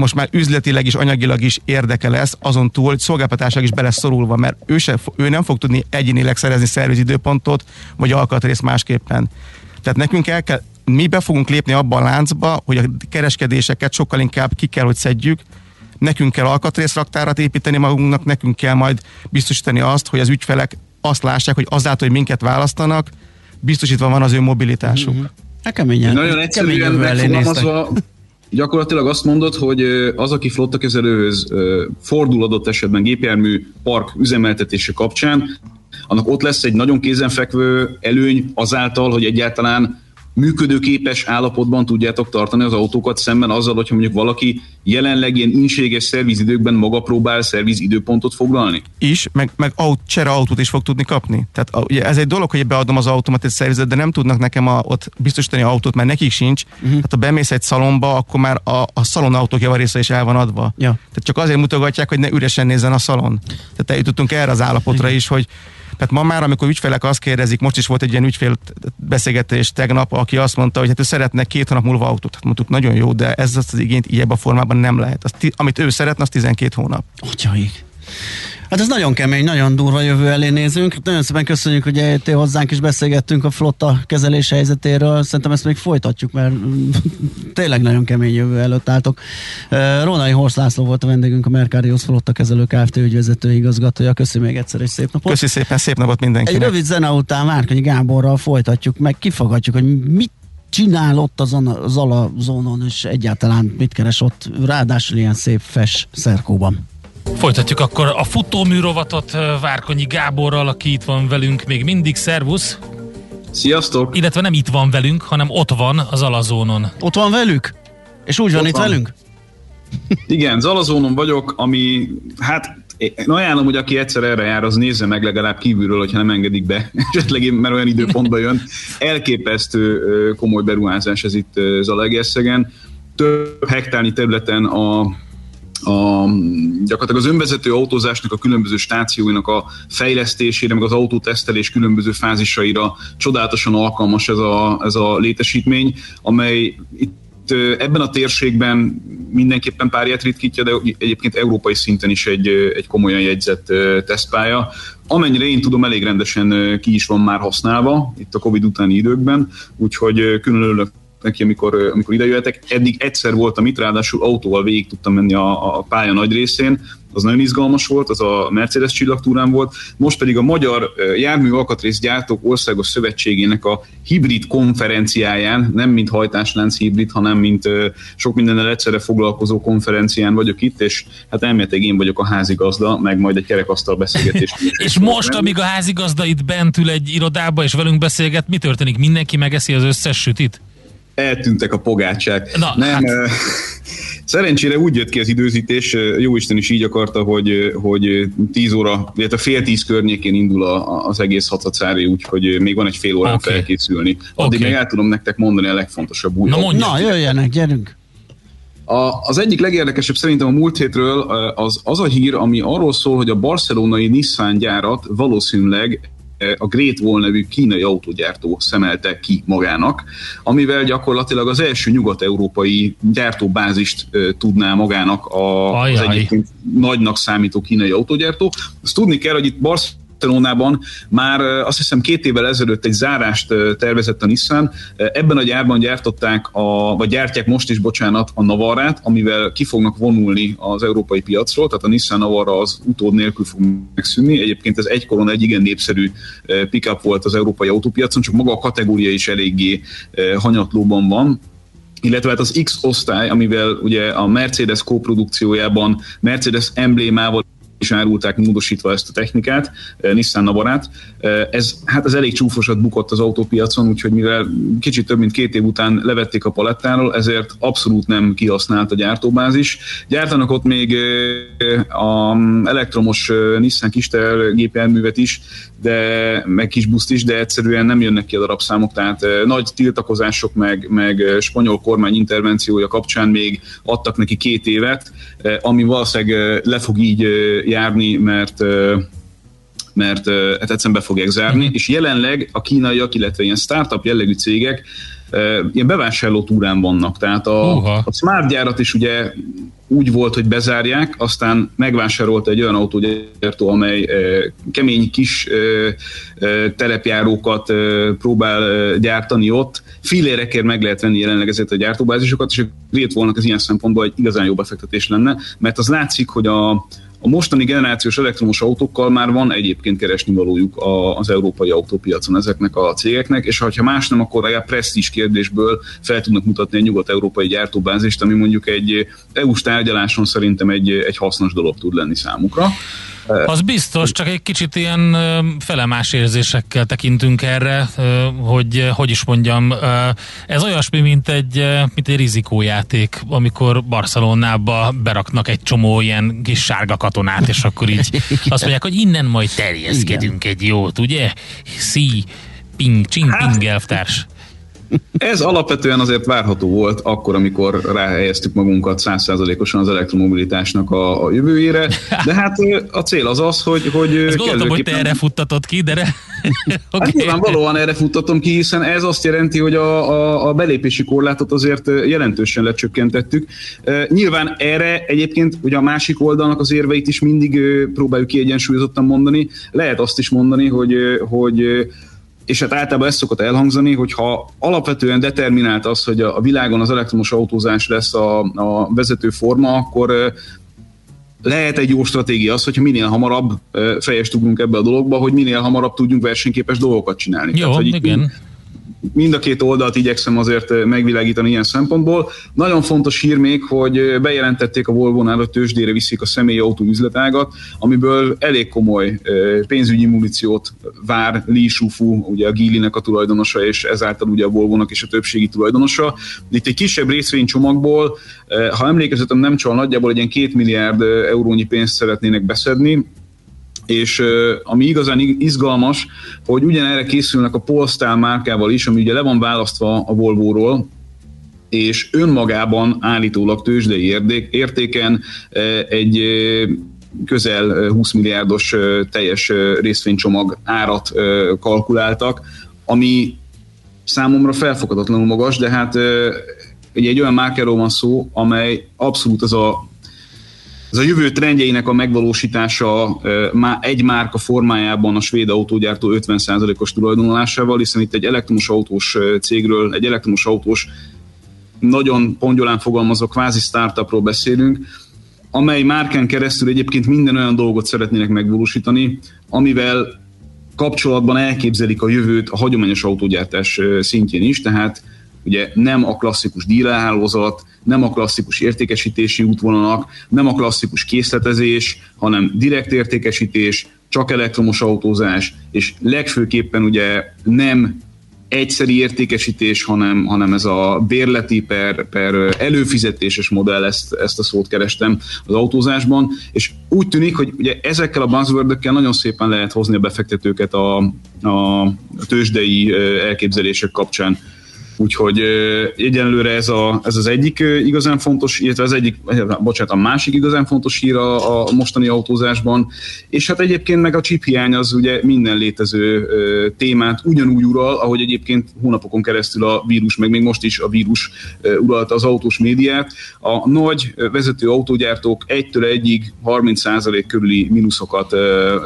most már üzletileg is, anyagilag is érdeke lesz, azon túl, hogy szolgáltatások is bele szorulva, mert ő, se, ő nem fog tudni egyénileg szerezni szervizidőpontot, vagy alkatrészt másképpen. Tehát nekünk el kell, mi be fogunk lépni abba a láncba, hogy a kereskedéseket sokkal inkább ki kell, hogy szedjük, nekünk kell alkatrészraktárat építeni magunknak, nekünk kell majd biztosítani azt, hogy az ügyfelek azt lássák, hogy azáltal, hogy minket választanak, biztosítva van az ő mobilitásuk. Mm-hmm. Hát keményen. Nagyon egyszerűen megfogalmazva, gyakorlatilag azt mondod, hogy az, aki flottakezelőhöz fordul adott esetben gépjármű park üzemeltetése kapcsán, annak ott lesz egy nagyon kézenfekvő előny azáltal, hogy egyáltalán működőképes állapotban tudjátok tartani az autókat szemben azzal, hogyha mondjuk valaki jelenleg ilyen inséges szervizidőkben maga próbál szervizidőpontot foglalni? Is, meg, meg aut, csere autót is fog tudni kapni. Tehát ugye ez egy dolog, hogy beadom az automat egy szervizet, de nem tudnak nekem a, ott biztosítani autót, mert nekik sincs. Uh-huh. Hát ha bemész egy szalomba, akkor már a, a szalon autók javarésze is el van adva. Ja. Tehát csak azért mutogatják, hogy ne üresen nézzen a szalon. Tehát eljutottunk erre az állapotra is, hogy tehát ma már, amikor ügyfelek azt kérdezik, most is volt egy ilyen ügyfél beszélgetés tegnap, aki azt mondta, hogy hát ő szeretne két hónap múlva autót. Hát mondtuk, nagyon jó, de ez az, igényt ilyen formában nem lehet. Azt, amit ő szeretne, az 12 hónap. Atyaik. Hát ez nagyon kemény, nagyon durva jövő elé nézünk. Nagyon szépen köszönjük, hogy eljöttél hozzánk és beszélgettünk a flotta kezelés helyzetéről. Szerintem ezt még folytatjuk, mert tényleg nagyon kemény jövő előtt álltok. Rónai Horsz László volt a vendégünk, a Mercarius Flotta Kezelő Kft. ügyvezető igazgatója. Köszönjük még egyszer egy szép napot. Köszönjük szépen, szép napot mindenkinek. Egy rövid zene után Márkonyi Gáborral folytatjuk, meg kifogadjuk, hogy mit csinál ott az, az alazónon, és egyáltalán mit keres ott, ráadásul ilyen szép fes szerkóban. Folytatjuk akkor a futóműrovatot Várkonyi Gáborral, aki itt van velünk még mindig. Szervusz! Sziasztok! Illetve nem itt van velünk, hanem ott van az Alazónon. Ott van velük? És úgy van ott itt van. velünk? Igen, Zalazónon vagyok, ami hát én ajánlom, hogy aki egyszer erre jár, az nézze meg legalább kívülről, hogyha nem engedik be, esetleg én, mert olyan időpontban jön. Elképesztő komoly beruházás ez itt Zalaegerszegen. Több hektárnyi területen a a, gyakorlatilag az önvezető autózásnak a különböző stációinak a fejlesztésére, meg az autótesztelés különböző fázisaira csodálatosan alkalmas ez a, ez a létesítmény, amely itt ebben a térségben mindenképpen párját ritkítja, de egyébként európai szinten is egy, egy komolyan jegyzett tesztpálya. Amennyire én tudom, elég rendesen ki is van már használva itt a Covid utáni időkben, úgyhogy külön örülök neki, amikor, amikor ide jöhetek. Eddig egyszer voltam itt, ráadásul autóval végig tudtam menni a, a pálya nagy részén, az nagyon izgalmas volt, az a Mercedes csillagtúrán volt. Most pedig a Magyar Jármű Alkatrészgyártók Országos Szövetségének a hibrid konferenciáján, nem mint hajtáslánc hibrid, hanem mint sok mindennel egyszerre foglalkozó konferencián vagyok itt, és hát elméletileg én vagyok a házigazda, meg majd egy kerekasztal beszélgetés. és most, amíg a házigazda itt bent ül egy irodába és velünk beszélget, mi történik? Mindenki megeszi az összes sütit? Eltűntek a pogácsák. Na, nem, hát. Szerencsére úgy jött ki az időzítés, Jóisten is így akarta, hogy, hogy 10 óra, illetve fél tíz környékén indul a, az egész hatacári, úgyhogy még van egy fél órán okay. felkészülni. Addig okay. meg el tudom nektek mondani a legfontosabb új. Na, mondja, Na jöjjenek, gyerünk! A, az egyik legérdekesebb szerintem a múlt hétről az, az a hír, ami arról szól, hogy a barcelonai Nissan gyárat valószínűleg a Great Wall nevű kínai autógyártó szemelte ki magának, amivel gyakorlatilag az első nyugat-európai gyártóbázist tudná magának a, az egyébként nagynak számító kínai autógyártó. Azt tudni kell, hogy itt Barcelona Barcelonában már azt hiszem két évvel ezelőtt egy zárást tervezett a Nissan. Ebben a gyárban gyártották, a, vagy gyártják most is, bocsánat, a Navarát, amivel ki fognak vonulni az európai piacról, tehát a Nissan Navara az utód nélkül fog megszűnni. Egyébként ez egykoron egy igen népszerű pickup volt az európai autópiacon, csak maga a kategória is eléggé hanyatlóban van illetve hát az X osztály, amivel ugye a Mercedes kóprodukciójában Mercedes emblémával is árulták módosítva ezt a technikát, eh, Nissan Navarát. Eh, ez, hát ez elég csúfosat bukott az autópiacon, úgyhogy mivel kicsit több mint két év után levették a palettáról, ezért abszolút nem kihasznált a gyártóbázis. Gyártanak ott még eh, a elektromos Nissan kistel gépjárművet is, de meg kis buszt is, de egyszerűen nem jönnek ki a darabszámok, tehát nagy tiltakozások meg, meg spanyol kormány intervenciója kapcsán még adtak neki két évet, ami valószínűleg le fog így járni, mert mert hát egyszerűen be fogják zárni, és jelenleg a kínaiak, illetve ilyen startup jellegű cégek ilyen bevásárló túrán vannak, tehát a, a Smart gyárat is ugye úgy volt, hogy bezárják, aztán megvásárolta egy olyan autógyártó, amely kemény kis telepjárókat próbál gyártani ott. Filérekért meg lehet venni jelenleg ezért a gyártóbázisokat, és a Great volna az ilyen szempontból egy igazán jó befektetés lenne, mert az látszik, hogy a, a mostani generációs elektromos autókkal már van egyébként keresni valójuk az európai autópiacon ezeknek a cégeknek, és ha más nem, akkor a presztízs kérdésből fel tudnak mutatni egy nyugat-európai gyártóbázist, ami mondjuk egy EU-s tárgyaláson szerintem egy, egy hasznos dolog tud lenni számukra. Az biztos, csak egy kicsit ilyen felemás érzésekkel tekintünk erre, hogy hogy is mondjam, ez olyasmi, mint egy, mint egy rizikójáték, amikor Barcelonába beraknak egy csomó ilyen kis sárga katonát, és akkor így azt mondják, hogy innen majd terjeszkedünk egy jót, ugye? Szí, ping, csing, hát, ping, elvtárs. Ez alapvetően azért várható volt akkor, amikor ráhelyeztük magunkat százszázalékosan az elektromobilitásnak a, a jövőjére, de hát a cél az az, hogy... hogy Ezt gondoltam, hogy te erre futtatott ki, de... Re... okay. Hát nyilvánvalóan erre futtatom ki, hiszen ez azt jelenti, hogy a, a, a belépési korlátot azért jelentősen lecsökkentettük. Nyilván erre egyébként ugye a másik oldalnak az érveit is mindig próbáljuk kiegyensúlyozottan mondani. Lehet azt is mondani, hogy, hogy és hát általában ezt szokott elhangzani, hogy ha alapvetően determinált az, hogy a világon az elektromos autózás lesz a, a vezető forma, akkor lehet egy jó stratégia az, hogyha minél hamarabb fejest ugrunk ebbe a dologba, hogy minél hamarabb tudjunk versenyképes dolgokat csinálni. Jó, Tehát, hogy igen mind a két oldalt igyekszem azért megvilágítani ilyen szempontból. Nagyon fontos hír még, hogy bejelentették a Volvo-nál, hogy tőzsdére viszik a személyi autó üzletágat, amiből elég komoly pénzügyi muníciót vár Li Shufu, ugye a Gilinek a tulajdonosa, és ezáltal ugye a Volvo-nak is a többségi tulajdonosa. Itt egy kisebb részvénycsomagból, ha emlékezetem nem csal, nagyjából egy ilyen két milliárd eurónyi pénzt szeretnének beszedni, és ami igazán izgalmas, hogy ugyanerre készülnek a Polestar márkával is, ami ugye le van választva a Volvo-ról, és önmagában állítólag tőzsdei értéken egy közel 20 milliárdos teljes részvénycsomag árat kalkuláltak, ami számomra felfoghatatlanul magas, de hát egy, egy olyan márkáról van szó, amely abszolút az a ez a jövő trendjeinek a megvalósítása egy márka formájában a svéd autógyártó 50%-os tulajdonolásával, hiszen itt egy elektromos autós cégről, egy elektromos autós nagyon pongyolán fogalmazó kvázi startupról beszélünk, amely márkán keresztül egyébként minden olyan dolgot szeretnének megvalósítani, amivel kapcsolatban elképzelik a jövőt a hagyományos autógyártás szintjén is, tehát ugye nem a klasszikus dílelhálózat, nem a klasszikus értékesítési útvonalak, nem a klasszikus készletezés, hanem direkt értékesítés, csak elektromos autózás, és legfőképpen ugye nem egyszeri értékesítés, hanem, hanem ez a bérleti per, per előfizetéses modell, ezt, ezt a szót kerestem az autózásban, és úgy tűnik, hogy ugye ezekkel a buzzword nagyon szépen lehet hozni a befektetőket a, a tőzsdei elképzelések kapcsán. Úgyhogy egyenlőre ez, a, ez az egyik igazán fontos, illetve az egyik, bocsánat, a másik igazán fontos hír a, a mostani autózásban, és hát egyébként meg a chip hiány az ugye minden létező témát ugyanúgy ural, ahogy egyébként hónapokon keresztül a vírus, meg még most is a vírus uralta az autós médiát. A nagy vezető autógyártók egytől egyig 30% körüli mínuszokat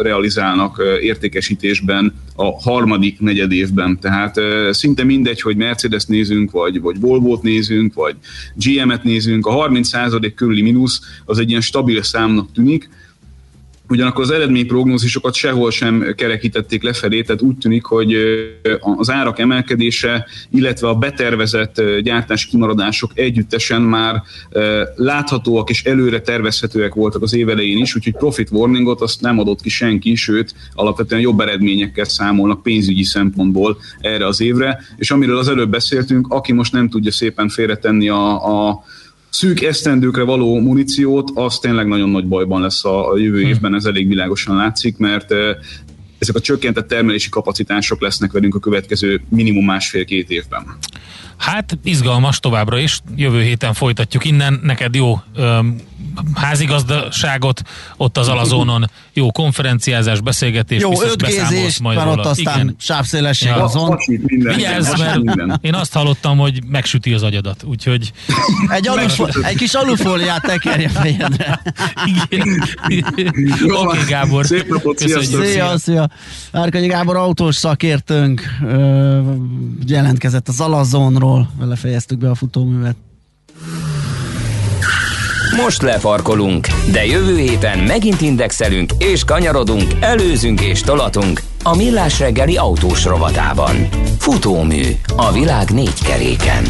realizálnak értékesítésben a harmadik negyed évben. Tehát szinte mindegy, hogy Mercedes Mercedes-t nézünk, vagy, vagy Volvo-t nézünk, vagy GM-et nézünk, a 30% körüli mínusz az egy ilyen stabil számnak tűnik, Ugyanakkor az eredményprognózisokat sehol sem kerekítették lefelé, tehát úgy tűnik, hogy az árak emelkedése, illetve a betervezett gyártási kimaradások együttesen már láthatóak és előre tervezhetőek voltak az évelején is, úgyhogy profit warningot azt nem adott ki senki, sőt alapvetően jobb eredményekkel számolnak pénzügyi szempontból erre az évre, és amiről az előbb beszéltünk, aki most nem tudja szépen félretenni a, a szűk esztendőkre való muníciót, az tényleg nagyon nagy bajban lesz a, a jövő hm. évben, ez elég világosan látszik, mert ezek a csökkentett termelési kapacitások lesznek velünk a következő minimum másfél-két évben. Hát izgalmas továbbra is, jövő héten folytatjuk innen, neked jó öm, házigazdaságot ott az Alazónon, jó konferenciázás, beszélgetés, jó ötgézés, majd van ott aztán Igen. sávszélesség ja. azon. Vigyázz, mert én azt hallottam, hogy megsüti az agyadat, úgyhogy... Egy, alufo- egy kis alufóliát tekerje fejedre. Oké, okay, Gábor. Szép napot, sziasztok. Szia, szia. Árkanyi Gábor autós szakértőnk jelentkezett az Alazonról, vele fejeztük be a futóművet. Most lefarkolunk, de jövő héten megint indexelünk és kanyarodunk, előzünk és tolatunk a Millás reggeli autós rovatában. Futómű a világ négy keréken.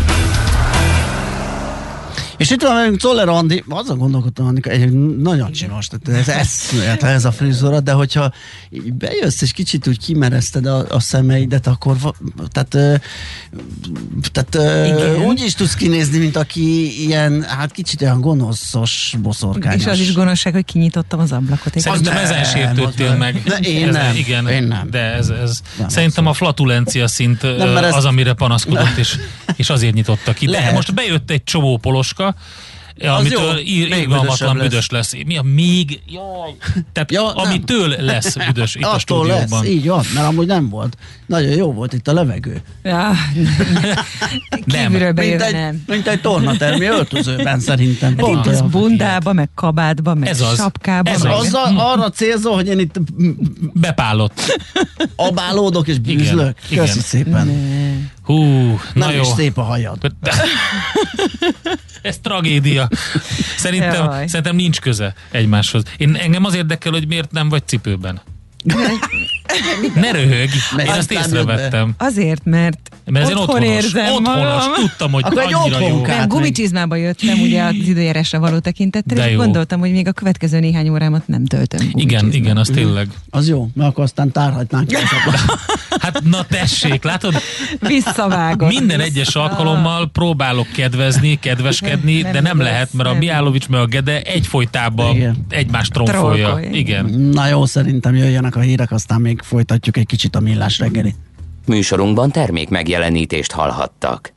És itt van velünk Czoller Andi, azon gondolkodtam, Annika, egy nagyon csinos, tehát ez, ez, ez a frizura, de hogyha bejössz és kicsit úgy kimereszted a, a szemeidet, akkor tehát, tehát úgy is tudsz kinézni, mint aki ilyen, hát kicsit olyan gonoszos, boszorkányos. És az is gonoszság, hogy kinyitottam az ablakot. Szerintem ezen sértődtél meg. De én ez, nem, igen, én nem. De ez, ez Nem, szerintem a flatulencia szint nem, ez- az, amire panaszkodott, és, és azért nyitotta ki. De Lehet. most bejött egy csomó poloska, amitől jó. ír- Még irgalmatlan büdösebb büdös lesz. Mi a még? Jaj. Tehát Ja, ja, nem. amitől lesz büdös itt a Attól lesz, stúdióban. így van, mert amúgy nem volt. Nagyon jó volt itt a levegő. Ja. Kívülről Mint egy, nem. mint egy tornatermi öltözőben szerintem. Hát itt az bundába, meg kabátba, meg Ez az. sapkába. Ez meg... az. Azzal, arra célzol, hogy én itt Bepálott. abálódok és bűzlök. Igen, Köszi igen. szépen. Hú, na Nem jó. is szép a hajad. Ez tragédia. Szerintem, Jaj. szerintem nincs köze egymáshoz. Én, engem az érdekel, hogy miért nem vagy cipőben. Ne röhög, én Aztán ezt jött észrevettem. Azért, mert, Mert én otthon otthonos. érzem Otthonos, magam. tudtam, hogy Akkor annyira jó. Hát gumicsizmába jöttem ugye az időjárásra való tekintettel, és gondoltam, hogy még a következő néhány órámat nem töltöm Igen, igen, az tényleg. Az jó, mert akkor aztán tárhatnánk. Hát na tessék, látod? Visszavágott. Minden egyes alkalommal próbálok kedvezni, kedveskedni, Nem de nem lesz, lehet, mert a. Miálovics meg a Gede egyfolytában Igen. egymást tromfolja. Trollkolja. Igen. Na jó, szerintem jöjjenek a hírek, aztán még folytatjuk egy kicsit a millás reggeli. Műsorunkban termék megjelenítést hallhattak.